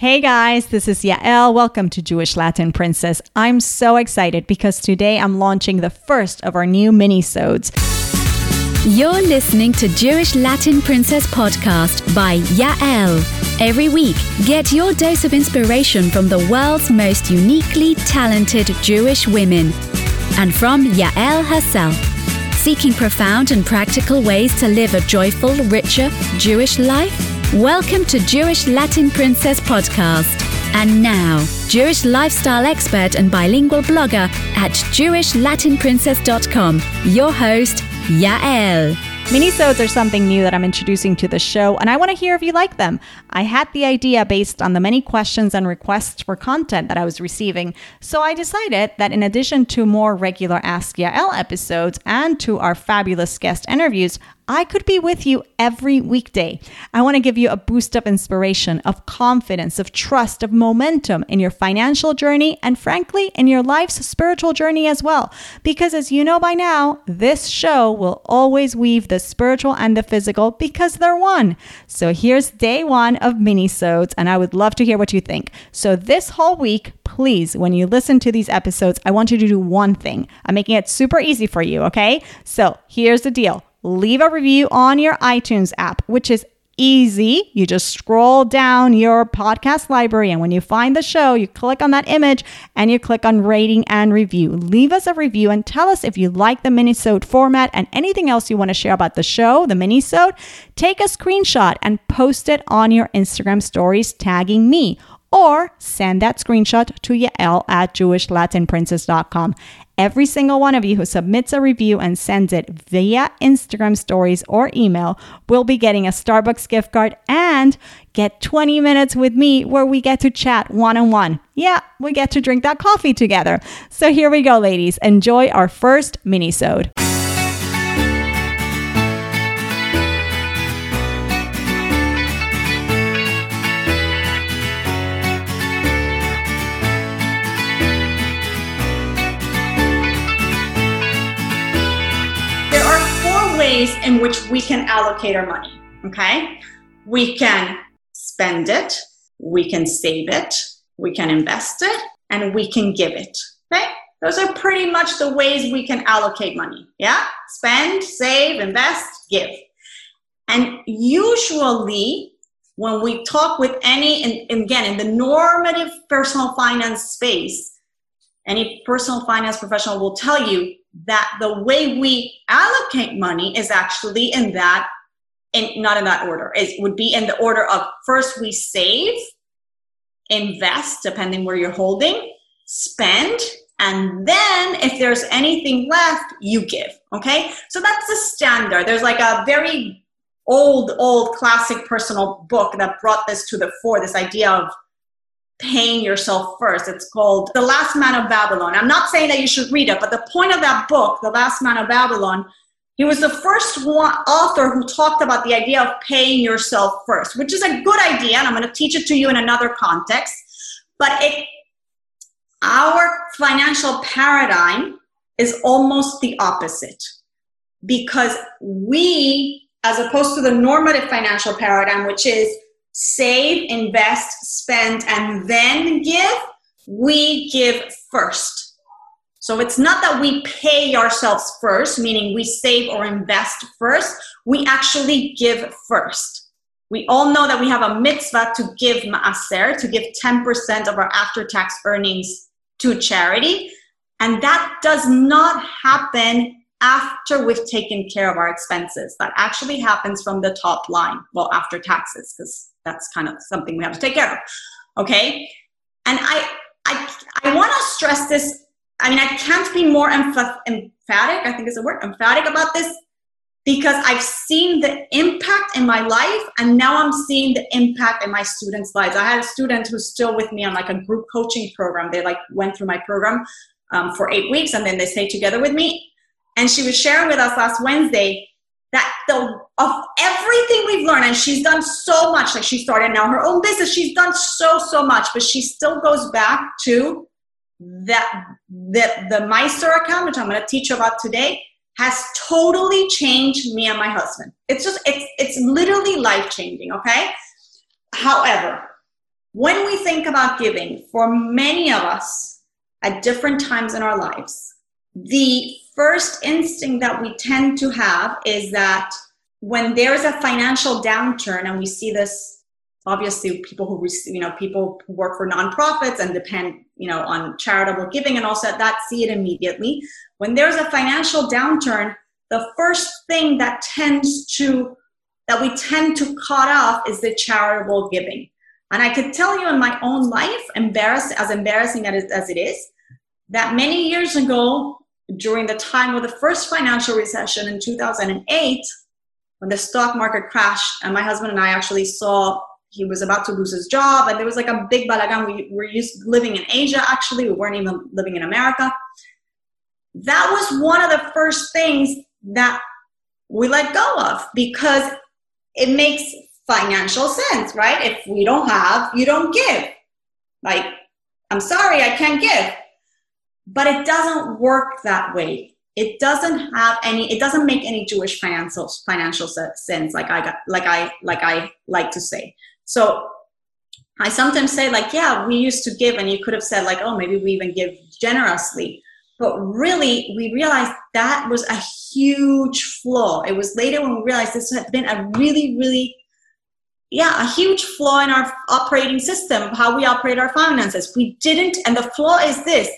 Hey guys, this is Yael. Welcome to Jewish Latin Princess. I'm so excited because today I'm launching the first of our new mini-sodes. You're listening to Jewish Latin Princess podcast by Yael. Every week, get your dose of inspiration from the world's most uniquely talented Jewish women and from Yael herself. Seeking profound and practical ways to live a joyful, richer Jewish life? Welcome to Jewish Latin Princess Podcast. And now, Jewish lifestyle expert and bilingual blogger at JewishLatinPrincess.com, your host, Yael. Minisodes are something new that I'm introducing to the show, and I want to hear if you like them. I had the idea based on the many questions and requests for content that I was receiving, so I decided that in addition to more regular Ask Yael episodes and to our fabulous guest interviews, I could be with you every weekday. I want to give you a boost of inspiration, of confidence, of trust, of momentum in your financial journey, and frankly, in your life's spiritual journey as well. Because as you know by now, this show will always weave the spiritual and the physical because they're one. So here's day one of mini-sodes, and I would love to hear what you think. So this whole week, please, when you listen to these episodes, I want you to do one thing. I'm making it super easy for you, okay? So here's the deal leave a review on your iTunes app, which is easy. You just scroll down your podcast library, and when you find the show, you click on that image and you click on rating and review. Leave us a review and tell us if you like the minisode format and anything else you want to share about the show, the minisode. Take a screenshot and post it on your Instagram stories, tagging me. Or send that screenshot to Yael at JewishLatinPrincess.com. Every single one of you who submits a review and sends it via Instagram stories or email will be getting a Starbucks gift card and get 20 minutes with me where we get to chat one on one. Yeah, we get to drink that coffee together. So here we go, ladies. Enjoy our first mini-sode. In which we can allocate our money. Okay. We can spend it, we can save it, we can invest it, and we can give it. Okay. Those are pretty much the ways we can allocate money. Yeah. Spend, save, invest, give. And usually, when we talk with any, and again, in the normative personal finance space, any personal finance professional will tell you that the way we allocate money is actually in that in not in that order. It would be in the order of first we save invest depending where you're holding spend and then if there's anything left you give okay? So that's the standard. There's like a very old old classic personal book that brought this to the fore this idea of paying yourself first. It's called The Last Man of Babylon. I'm not saying that you should read it, but the point of that book, The Last Man of Babylon, he was the first one, author who talked about the idea of paying yourself first, which is a good idea, and I'm going to teach it to you in another context. But it, our financial paradigm is almost the opposite because we, as opposed to the normative financial paradigm, which is save, invest, spend, and then give, we give first. So it's not that we pay ourselves first, meaning we save or invest first. We actually give first. We all know that we have a mitzvah to give maaser, to give 10% of our after tax earnings to charity. And that does not happen after we've taken care of our expenses. That actually happens from the top line, well, after taxes, because that's kind of something we have to take care of. Okay. And I, I, I want to stress this. I mean, I can't be more emph- emphatic. I think is a word emphatic about this because I've seen the impact in my life and now I'm seeing the impact in my students' lives. I had a student who's still with me on like a group coaching program. They like went through my program um, for eight weeks and then they stayed together with me. And she was sharing with us last Wednesday that the of everything we've learned and she's done so much like she started now her own business she's done so so much but she still goes back to that that the maaser account which i'm going to teach about today has totally changed me and my husband. It's just it's it's literally life changing okay? However when we think about giving, for many of us at different times in our lives, the first instinct that we tend to have is that when there's a financial downturn, and we see this obviously people who you know people who work for nonprofits and depend you know on charitable giving and also that see it immediately. When there's a financial downturn the first thing that tends to that we tend to cut off is the charitable giving. And i could tell you in my own life embarrassed as embarrassing as it is that many years ago during the time of the first financial recession in 2008 when the stock market crashed and my husband and i actually saw he was about to lose his job and there was like a big balagan we were used living in asia actually. We weren't even living in america. That was one of the first things that we let go of because it makes financial sense right? If we don't have you don't give. Like i'm sorry i can't give but it doesn't work that way it doesn't have any it doesn't make any jewish financial financial sense like i got like i like i like to say so I sometimes say, like, yeah, we used to give, and you could have said, like, oh, maybe we even give generously. But really, we realized that was a huge flaw. It was later when we realized this had been a really, really, yeah, a huge flaw in our operating system, how we operate our finances. We didn't, and the flaw is this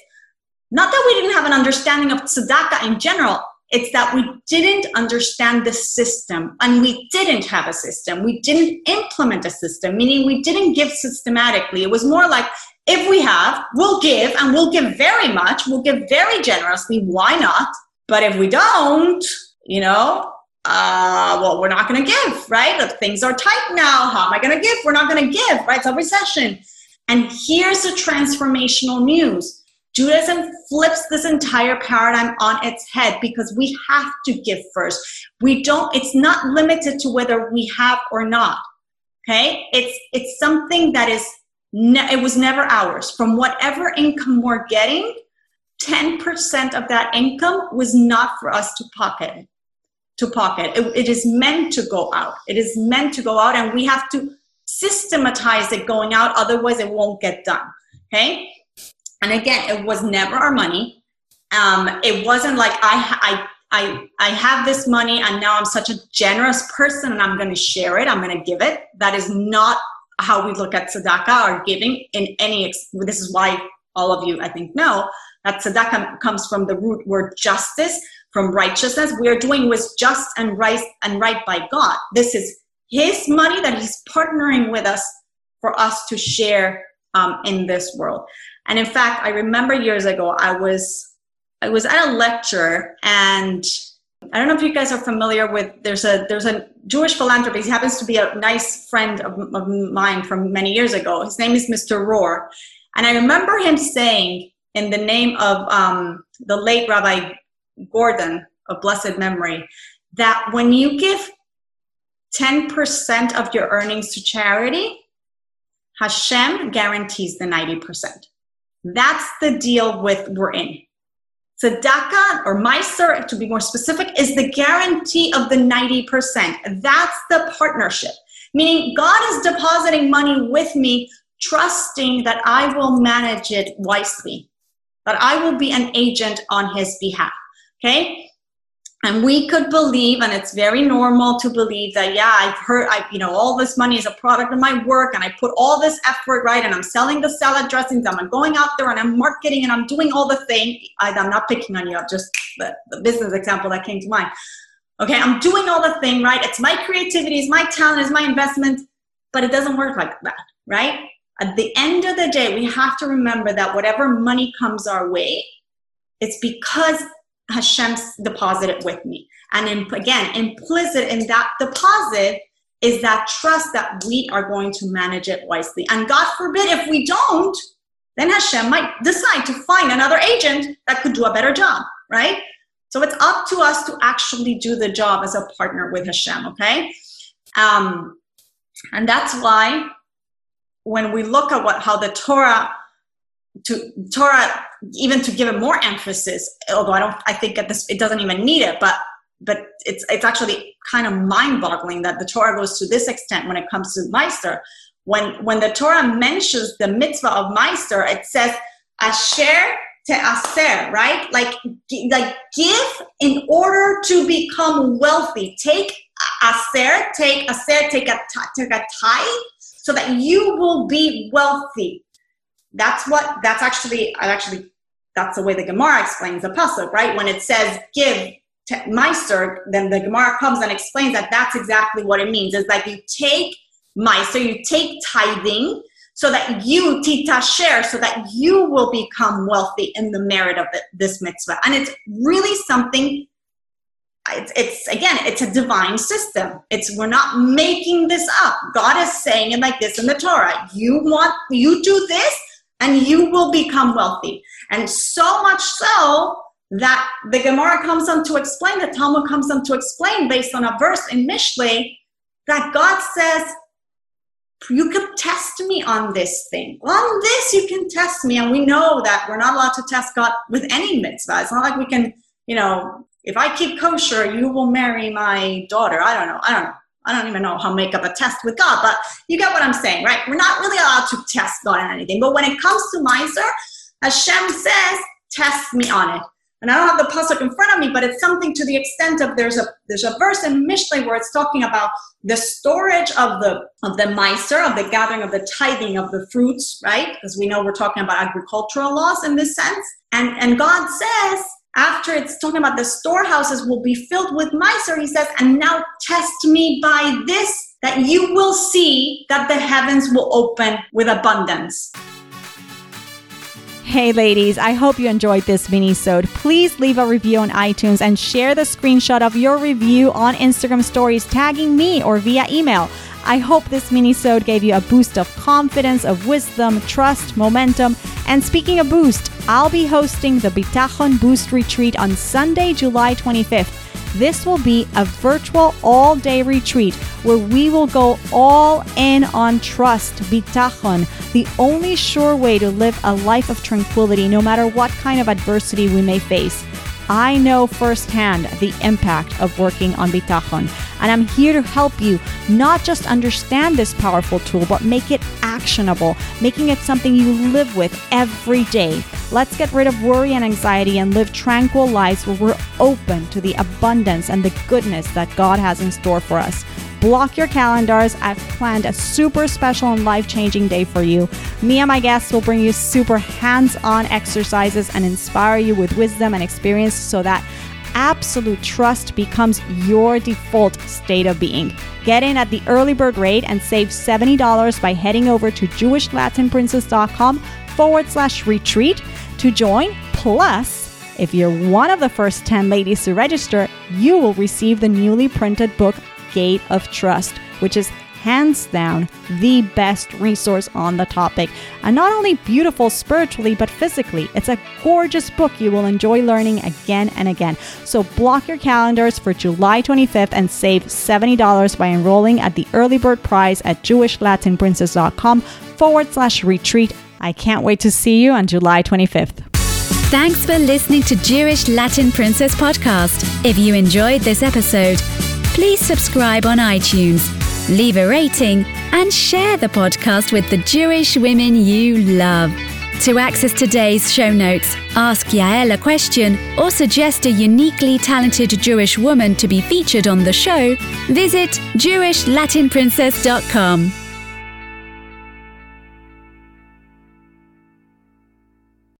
not that we didn't have an understanding of tzedakah in general, it's that we didn't understand the system and we didn't have a system. We didn't implement a system, meaning we didn't give systematically. It was more like if we have, we'll give and we'll give very much, we'll give very generously. Why not? But if we don't, you know, uh, well, we're not going to give, right? If things are tight now, how am I going to give? We're not going to give, right? It's a recession. And here's the transformational news Judaism flips this entire paradigm on its head because we have to give first. We don't, it's not limited to whether we have or not. Okay? It's it's something that is ne- it was never ours. From whatever income we're getting, 10% of that income was not for us to pocket to pocket. It, it is meant to go out. It is meant to go out and we have to systematize it going out otherwise it won't get done. Okay? And again, it was never our money. Um, it wasn't like I, I, I, I have this money and now I'm such a generous person and I'm going to share it. I'm going to give it. That is not how we look at tzedakah or giving in any. This is why all of you, I think, know that tzedakah comes from the root word justice, from righteousness. We are doing what's just and right and right by God. This is His money that He's partnering with us for us to share um, in this world. And in fact, I remember years ago, I was I was at a lecture and I don't know if you guys are familiar with there's a there's a Jewish philanthropist. He happens to be a nice friend of, of mine from many years ago. His name is Mr. Rohr, and I remember him saying in the name of um, the late Rabbi Gordon of blessed memory that when you give 10% of your earnings to charity, Hashem guarantees the 90%. That's the deal with we're in. Tzedakah or Maaser, to be more specific, is the guarantee of the 90%. That's the partnership. Meaning God is depositing money with me, trusting that I will manage it wisely, that I will be an agent on his behalf. Okay? And we could believe and it's very normal to believe that yeah i've heard i you know all this money is a product of my work and i put all this effort right and i'm selling the salad dressings i'm going out there and i'm marketing and i'm doing all the thing. I, am not picking on you i'm just the, the business example that came to mind. Okay i'm doing all the thing right? It's my creativity it's my talent it's my investment but it doesn't work like that right? At the end of the day we have to remember that whatever money comes our way it's because Hashem's deposited with me. And in, again, implicit in that deposit is that trust that we are going to manage it wisely. And God forbid if we don't, then Hashem might decide to find another agent that could do a better job, right? So it's up to us to actually do the job as a partner with Hashem, okay? Um, and that's why when we look at what how the Torah to Torah even to give it more emphasis, although I don't, I think at this, it doesn't even need it, but, but it's, it's actually kind of mind boggling that the Torah goes to this extent when it comes to Maaser. when when the Torah mentions the mitzvah of Maaser, it says aser te'aser, right? Like like give in order to become wealthy. Take aser, take aser, take a take a tithe, so that you will be wealthy. That's what. That's actually. I actually. That's the way the Gemara explains the pasuk, right? When it says give to Maaser, then the Gemara comes and explains that that's exactly what it means. It's like you take Maaser, you take tithing, so that you titasher, so that you will become wealthy in the merit of the, this mitzvah. And it's really something. It's, it's again, it's a divine system. It's we're not making this up. God is saying it like this in the Torah. You want you do this, and you will become wealthy. And so much so that the Gemara comes on to explain, the Talmud comes on to explain based on a verse in Mishlei that God says, you can test me on this thing. On this, you can test me. And we know that we're not allowed to test God with any mitzvah. It's not like we can, you know, if I keep kosher, you will marry my daughter. I don't know. I don't know. I don't even know how to make up a test with God, but you get what I'm saying, right? We're not really allowed to test God on anything. But when it comes to Meiser, Hashem says, test me on it and I don't have the pasuk in front of me, but it's something to the extent of there's a there's a verse in Mishlei where it's talking about the storage of the of the meiser, of the gathering of the tithing of the fruits, right? Because we know we're talking about agricultural laws in this sense. And and God says after it's talking about the storehouses will be filled with meiser, he says, and now test me by this that you will see that the heavens will open with abundance. Hey ladies, I hope you enjoyed this mini-sode. Please leave a review on iTunes and share the screenshot of your review on Instagram stories tagging me or via email. I hope this mini-sode gave you a boost of confidence, of wisdom, trust, momentum. And speaking of boost, I'll be hosting the Bitachon Boost Retreat on Sunday, July 25th. This will be a virtual all day retreat where we will go all in on trust, bitachon, the only sure way to live a life of tranquility no matter what kind of adversity we may face. I know firsthand the impact of working on bitachon, and I'm here to help you not just understand this powerful tool, but make it actionable, making it something you live with every day. Let's get rid of worry and anxiety and live tranquil lives where we're open to the abundance and the goodness that God has in store for us block your calendars. I've planned a super special and life changing day for you. Me and my guests will bring you super hands on exercises and inspire you with wisdom and experience so that absolute trust becomes your default state of being. Get in at the early bird rate and save $70 by heading over to jewishlatinprincess.com forward slash retreat to join. Plus, if you're one of the first 10 ladies to register, you will receive the newly printed book Gate of Trust, which is hands down the best resource on the topic. And not only beautiful spiritually, but physically. It's a gorgeous book you will enjoy learning again and again. So block your calendars for July 25th and save $70 by enrolling at the early bird prize at jewishlatinprincess.com forward slash retreat. I can't wait to see you on July 25th. Thanks for listening to Jewish Latin Princess Podcast. If you enjoyed this episode, please subscribe on iTunes, leave a rating, and share the podcast with the Jewish women you love. To access today's show notes, ask Yael a question, or suggest a uniquely talented Jewish woman to be featured on the show, visit JewishLatinPrincess.com.